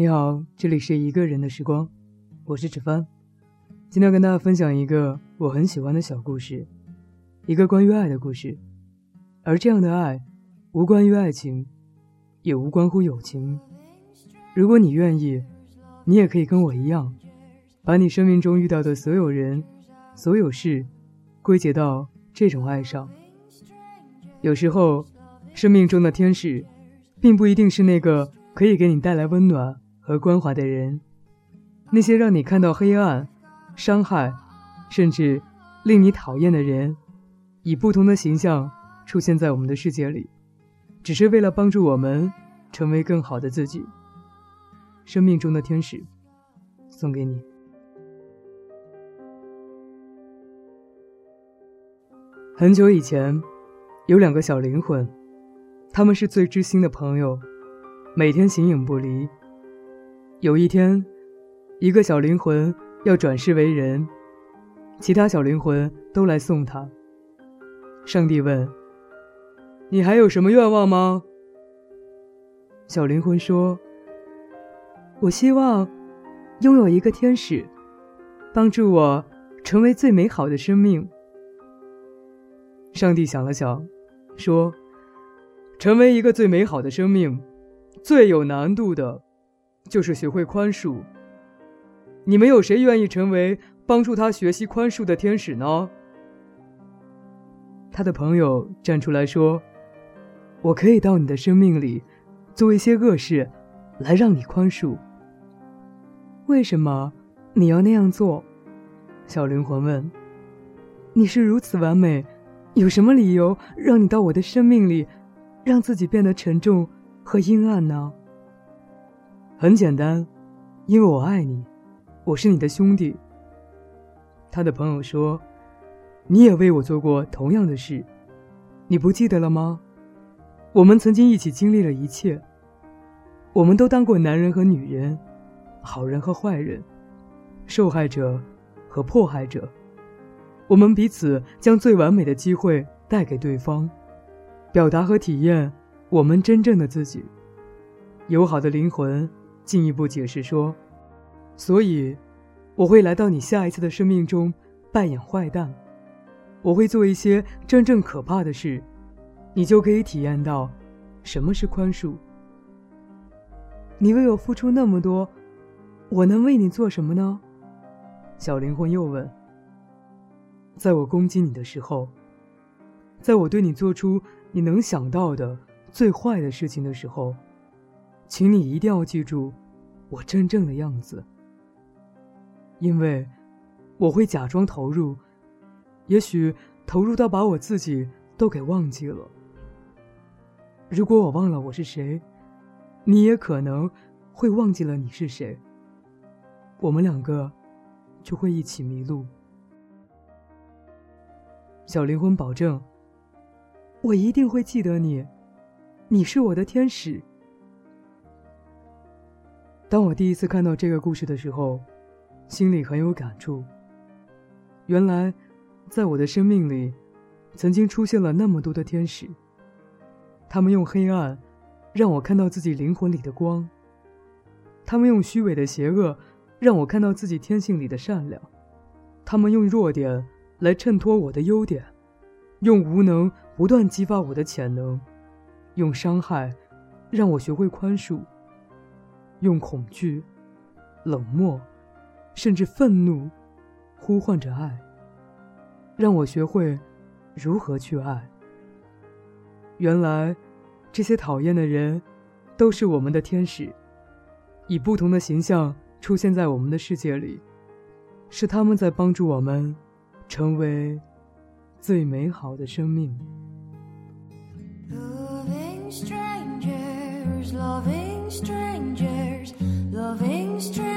你好，这里是一个人的时光，我是芷帆。今天跟大家分享一个我很喜欢的小故事，一个关于爱的故事。而这样的爱，无关于爱情，也无关乎友情。如果你愿意，你也可以跟我一样，把你生命中遇到的所有人、所有事，归结到这种爱上。有时候，生命中的天使，并不一定是那个可以给你带来温暖和关怀的人。那些让你看到黑暗、伤害，甚至令你讨厌的人，以不同的形象出现在我们的世界里，只是为了帮助我们成为更好的自己。生命中的天使，送给你。很久以前。有两个小灵魂，他们是最知心的朋友，每天形影不离。有一天，一个小灵魂要转世为人，其他小灵魂都来送他。上帝问：“你还有什么愿望吗？”小灵魂说：“我希望拥有一个天使，帮助我成为最美好的生命。”上帝想了想。说：“成为一个最美好的生命，最有难度的，就是学会宽恕。你们有谁愿意成为帮助他学习宽恕的天使呢？”他的朋友站出来说：“我可以到你的生命里，做一些恶事，来让你宽恕。为什么你要那样做？”小灵魂问：“你是如此完美。”有什么理由让你到我的生命里，让自己变得沉重和阴暗呢？很简单，因为我爱你，我是你的兄弟。他的朋友说：“你也为我做过同样的事，你不记得了吗？我们曾经一起经历了一切，我们都当过男人和女人，好人和坏人，受害者和迫害者。”我们彼此将最完美的机会带给对方，表达和体验我们真正的自己。友好的灵魂进一步解释说：“所以，我会来到你下一次的生命中扮演坏蛋，我会做一些真正可怕的事，你就可以体验到什么是宽恕。你为我付出那么多，我能为你做什么呢？”小灵魂又问。在我攻击你的时候，在我对你做出你能想到的最坏的事情的时候，请你一定要记住我真正的样子，因为我会假装投入，也许投入到把我自己都给忘记了。如果我忘了我是谁，你也可能会忘记了你是谁，我们两个就会一起迷路。小灵魂保证：“我一定会记得你，你是我的天使。”当我第一次看到这个故事的时候，心里很有感触。原来，在我的生命里，曾经出现了那么多的天使。他们用黑暗，让我看到自己灵魂里的光；他们用虚伪的邪恶，让我看到自己天性里的善良；他们用弱点。来衬托我的优点，用无能不断激发我的潜能，用伤害让我学会宽恕，用恐惧、冷漠，甚至愤怒，呼唤着爱，让我学会如何去爱。原来，这些讨厌的人，都是我们的天使，以不同的形象出现在我们的世界里，是他们在帮助我们。成为最美好的生命。loving strangers, loving strangers.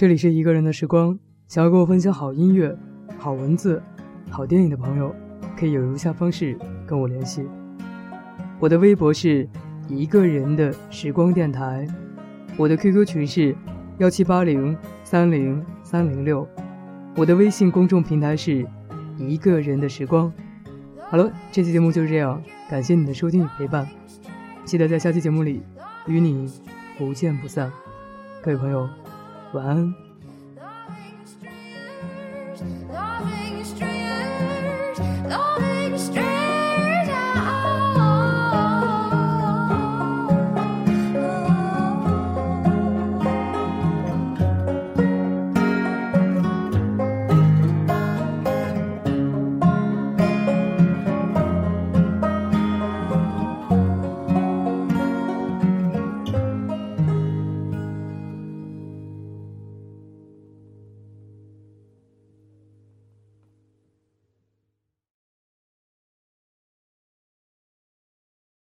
这里是一个人的时光，想要跟我分享好音乐、好文字、好电影的朋友，可以有如下方式跟我联系。我的微博是一个人的时光电台，我的 QQ 群是幺七八零三零三零六，我的微信公众平台是一个人的时光。好了，这期节目就是这样，感谢你的收听与陪伴，记得在下期节目里与你不见不散。各位朋友。晚安。